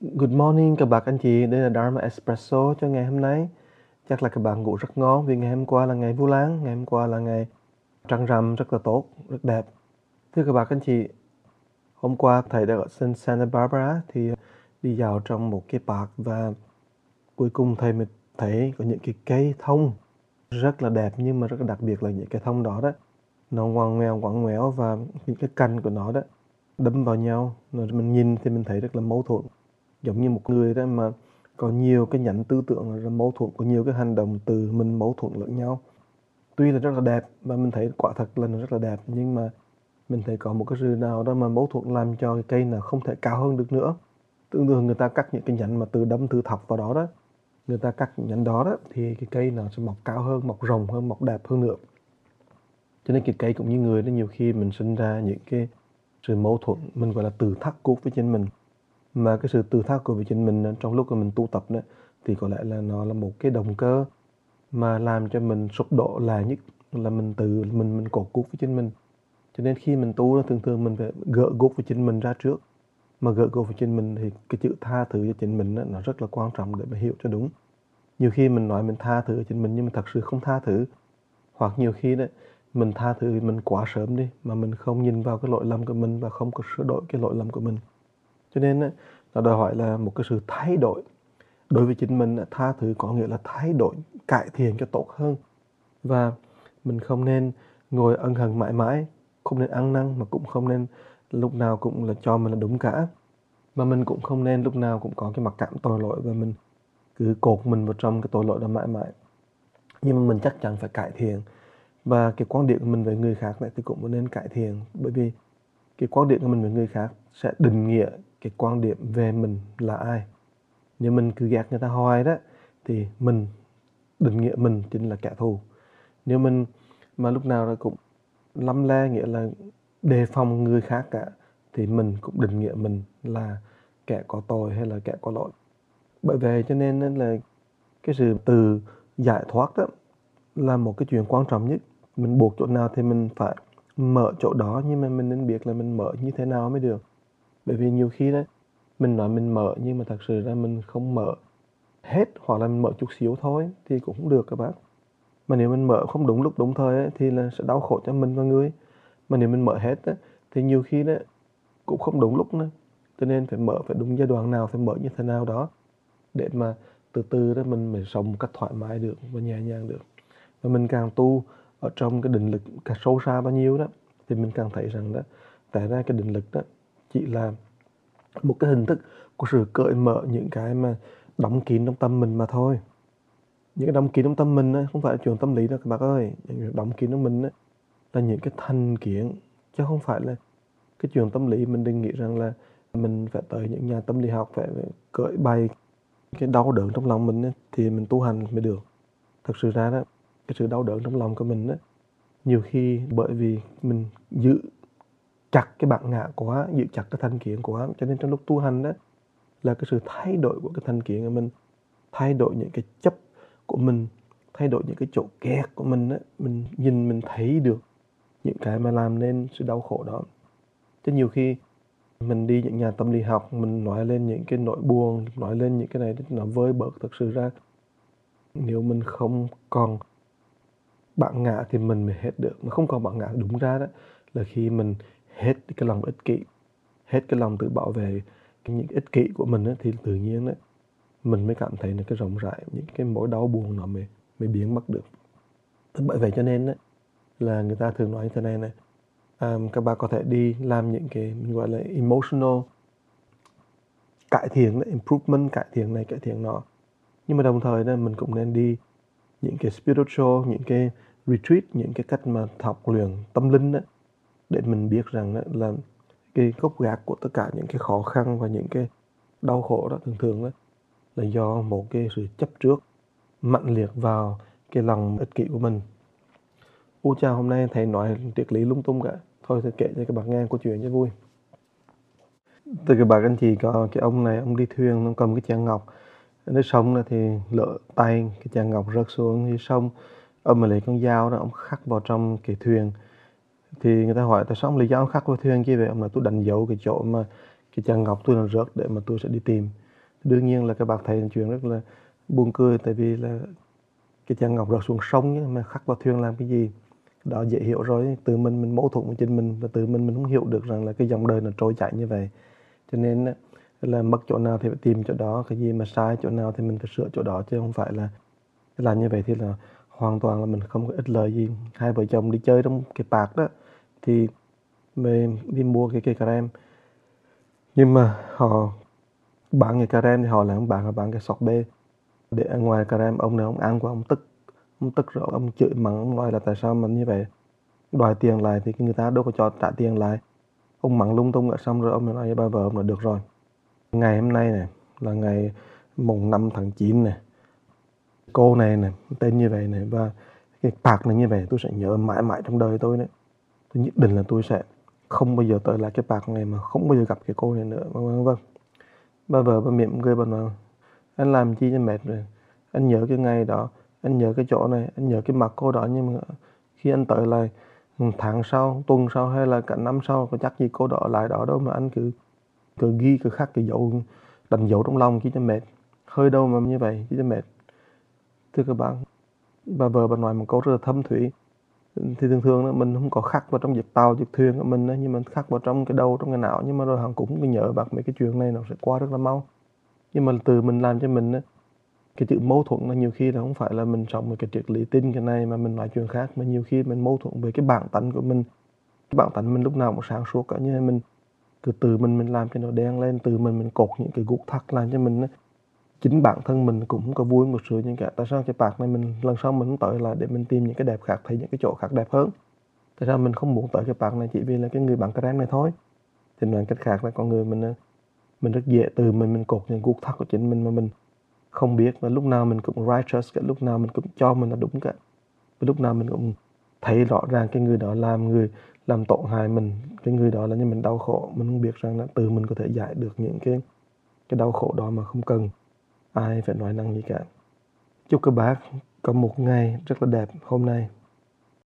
Good morning các bạn anh chị, đây là Dharma Espresso cho ngày hôm nay. Chắc là các bạn ngủ rất ngon vì ngày hôm qua là ngày Vu Lan, ngày hôm qua là ngày trăng rằm rất là tốt, rất đẹp. Thưa các bạn anh chị, hôm qua thầy đã ở sân Santa Barbara thì đi dạo trong một cái park và cuối cùng thầy mới thấy có những cái cây thông rất là đẹp nhưng mà rất là đặc biệt là những cái thông đó đó nó ngoằn ngoèo ngoằn ngoèo và những cái cành của nó đó đâm vào nhau rồi mình nhìn thì mình thấy rất là mâu thuẫn giống như một người đó mà có nhiều cái nhánh tư tưởng là mâu thuẫn, có nhiều cái hành động từ mình mâu thuẫn lẫn nhau. Tuy là rất là đẹp và mình thấy quả thật là nó rất là đẹp, nhưng mà mình thấy có một cái sự nào đó mà mâu thuẫn làm cho cái cây nào không thể cao hơn được nữa. Tương tự người ta cắt những cái nhánh mà từ đâm, từ thọc vào đó đó, người ta cắt nhánh đó đó, thì cái cây nó sẽ mọc cao hơn, mọc rồng hơn, mọc đẹp hơn nữa. Cho nên cái cây cũng như người đó, nhiều khi mình sinh ra những cái sự mâu thuẫn, mình gọi là từ thắt cuộc với chính mình mà cái sự từ thắt của với chính mình trong lúc mà mình tu tập đó thì có lẽ là nó là một cái động cơ mà làm cho mình sụp đổ là nhất là mình tự mình mình cổ cuộc với chính mình. Cho nên khi mình tu thường thường mình phải gỡ gốc với chính mình ra trước. Mà gỡ gốc với chính mình thì cái chữ tha thứ cho chính mình đó, nó rất là quan trọng để mà hiểu cho đúng. Nhiều khi mình nói mình tha thứ cho chính mình nhưng mà thật sự không tha thứ. Hoặc nhiều khi đấy mình tha thứ mình quá sớm đi mà mình không nhìn vào cái lỗi lầm của mình và không có sửa đổi cái lỗi lầm của mình. Cho nên ấy, nó đòi hỏi là một cái sự thay đổi đối với chính mình, tha thứ có nghĩa là thay đổi cải thiện cho tốt hơn. Và mình không nên ngồi ân hận mãi mãi, không nên ăn năn mà cũng không nên lúc nào cũng là cho mình là đúng cả. Mà mình cũng không nên lúc nào cũng có cái mặc cảm tội lỗi và mình cứ cột mình vào trong cái tội lỗi đó mãi mãi. Nhưng mà mình chắc chắn phải cải thiện. Và cái quan điểm của mình về người khác này thì cũng nên cải thiện. Bởi vì cái quan điểm của mình về người khác sẽ định nghĩa cái quan điểm về mình là ai. Nếu mình cứ gạt người ta hoài đó, thì mình, định nghĩa mình chính là kẻ thù. Nếu mình mà lúc nào đó cũng lăm le, nghĩa là đề phòng người khác cả, thì mình cũng định nghĩa mình là kẻ có tội hay là kẻ có lỗi. Bởi vậy cho nên là cái sự từ giải thoát đó là một cái chuyện quan trọng nhất. Mình buộc chỗ nào thì mình phải mở chỗ đó, nhưng mà mình nên biết là mình mở như thế nào mới được bởi vì nhiều khi đấy mình nói mình mở nhưng mà thật sự ra mình không mở hết hoặc là mình mở chút xíu thôi thì cũng không được các bạn. Mà nếu mình mở không đúng lúc đúng thời ấy, thì là sẽ đau khổ cho mình và người. Mà nếu mình mở hết ấy, thì nhiều khi đấy cũng không đúng lúc nữa. Cho nên phải mở phải đúng giai đoạn nào phải mở như thế nào đó để mà từ từ đó mình mới sống một cách thoải mái được và nhẹ nhàng được. Và mình càng tu ở trong cái định lực càng sâu xa bao nhiêu đó thì mình càng thấy rằng đó tại ra cái định lực đó chỉ là một cái hình thức của sự cởi mở những cái mà đóng kín trong tâm mình mà thôi. Những cái đóng kín trong tâm mình ấy, không phải là chuyện tâm lý đâu các bạn ơi. Những cái đóng kín trong mình ấy, là những cái thành kiến chứ không phải là cái chuyện tâm lý. Mình đừng nghĩ rằng là mình phải tới những nhà tâm lý học phải, phải cởi bày cái đau đớn trong lòng mình ấy, thì mình tu hành mới được. Thật sự ra đó cái sự đau đớn trong lòng của mình ấy, nhiều khi bởi vì mình giữ chặt cái bản ngã quá giữ chặt cái thanh kiến quá cho nên trong lúc tu hành đó, là cái sự thay đổi của cái thanh kiến của mình, thay đổi những cái chấp của mình, thay đổi những cái chỗ kẹt của mình đó, mình nhìn, mình thấy được những cái mà làm nên sự đau khổ đó. Chứ nhiều khi mình đi những nhà tâm lý học, mình nói lên những cái nỗi buồn, nói lên những cái này, nó vơi bớt thực sự ra. Nếu mình không còn bạn ngã thì mình mới hết được. Mà không còn bạn ngã đúng ra đó, là khi mình hết cái lòng ích kỷ hết cái lòng tự bảo vệ cái những ích kỷ của mình ấy, thì tự nhiên đấy mình mới cảm thấy là cái rộng rãi những cái mối đau buồn nó mới mới biến mất được. Bởi vậy cho nên đấy là người ta thường nói như thế này này um, các bạn có thể đi làm những cái mình gọi là emotional cải thiện improvement cải thiện này cải thiện nọ. Nhưng mà đồng thời đó mình cũng nên đi những cái spiritual những cái retreat những cái cách mà học luyện tâm linh đó để mình biết rằng đó là cái gốc gác của tất cả những cái khó khăn và những cái đau khổ đó thường thường đó là do một cái sự chấp trước mạnh liệt vào cái lòng ích kỷ của mình. u chào hôm nay thầy nói triết lý lung tung cả. Thôi thầy kể cho các bạn nghe câu chuyện cho vui. Từ các bạn anh chị có cái ông này, ông đi thuyền, ông cầm cái chén ngọc nơi sông thì lỡ tay cái chén ngọc rớt xuống thì sông ông mà lấy con dao đó, ông khắc vào trong cái thuyền thì người ta hỏi tại sao ông lại giao khắc vào thuyền kia vậy? Ông là tôi đánh dấu cái chỗ mà cái chàng ngọc tôi đang rớt để mà tôi sẽ đi tìm. Đương nhiên là các bác thầy chuyện rất là buồn cười tại vì là cái chân ngọc rớt xuống sông ấy, mà khắc vào thuyền làm cái gì? Đó dễ hiểu rồi tự mình mình mâu thuẫn với chính mình và tự mình mình không hiểu được rằng là cái dòng đời nó trôi chảy như vậy. Cho nên là mất chỗ nào thì phải tìm chỗ đó cái gì mà sai chỗ nào thì mình phải sửa chỗ đó chứ không phải là làm như vậy thì là hoàn toàn là mình không có ích lợi gì. Hai vợ chồng đi chơi trong cái park đó, thì mình đi mua cái cây cà rem. Nhưng mà họ bán cái cà rem thì họ lại không bán họ bán cái sọt bê để ở ngoài cà rem, ông này ông ăn qua ông tức ông tức rồi, ông chửi mắng, ông nói là tại sao mà như vậy? Đòi tiền lại thì người ta đâu có cho trả tiền lại. Ông mắng lung tung, ở xong rồi ông nói với ba vợ ông là được rồi. Ngày hôm nay này, là ngày mùng 5 tháng 9 này cô này này, tên như vậy này, và cái bạc này như vậy, tôi sẽ nhớ mãi mãi trong đời tôi đấy. Tôi nhất định là tôi sẽ không bao giờ tới lại cái bạc này mà không bao giờ gặp cái cô này nữa vâng vâng vâng ba vợ ba miệng cười bà nói anh làm chi cho mệt rồi? Anh nhớ cái ngày đó, anh nhớ cái chỗ này, anh nhớ cái mặt cô đó nhưng mà khi anh tới lại, tháng sau, tuần sau hay là cả năm sau có chắc gì cô đó lại đó đâu mà anh cứ cứ ghi, cứ khắc cái dấu, đánh dấu trong lòng chỉ cho mệt. Hơi đâu mà như vậy chỉ cho mệt thưa các bạn. Bà vợ bà nói một câu rất là thâm thủy thì thường thường mình không có khắc vào trong việc tàu việc thuyền của mình nhưng mình khắc vào trong cái đầu, trong cái não. Nhưng mà rồi hắn cũng nhớ bạc mấy cái chuyện này, nó sẽ qua rất là mau. Nhưng mà từ mình làm cho mình cái chữ mâu thuẫn là nhiều khi là không phải là mình sống một cái triết lý tin cái này mà mình nói chuyện khác, mà nhiều khi mình mâu thuẫn với cái bản tánh của mình. Cái bản tánh mình lúc nào cũng sáng suốt cả như mình từ từ mình mình làm cho nó đen lên từ mình mình cột những cái gút thắt làm cho mình chính bản thân mình cũng không có vui một sự như cả. Tại sao cái bạc này mình, lần sau mình không tới là để mình tìm những cái đẹp khác, thấy những cái chỗ khác đẹp hơn? Tại sao mình không muốn tới cái bạc này chỉ vì là cái người bạn cái này thôi? Thì nói cách khác là con người mình ờ, mình rất dễ từ mình mình cột những cuộc thắt của chính mình mà mình không biết và lúc nào mình cũng righteous cả, lúc nào mình cũng cho mình là đúng cả. Và lúc nào mình cũng thấy rõ ràng cái người đó làm người, làm tổn hại mình, cái người đó là như mình đau khổ. Mình không biết rằng là từ mình có thể giải được những cái cái đau khổ đó mà không cần ai phải nói năng gì cả chúc các bác có một ngày rất là đẹp hôm nay.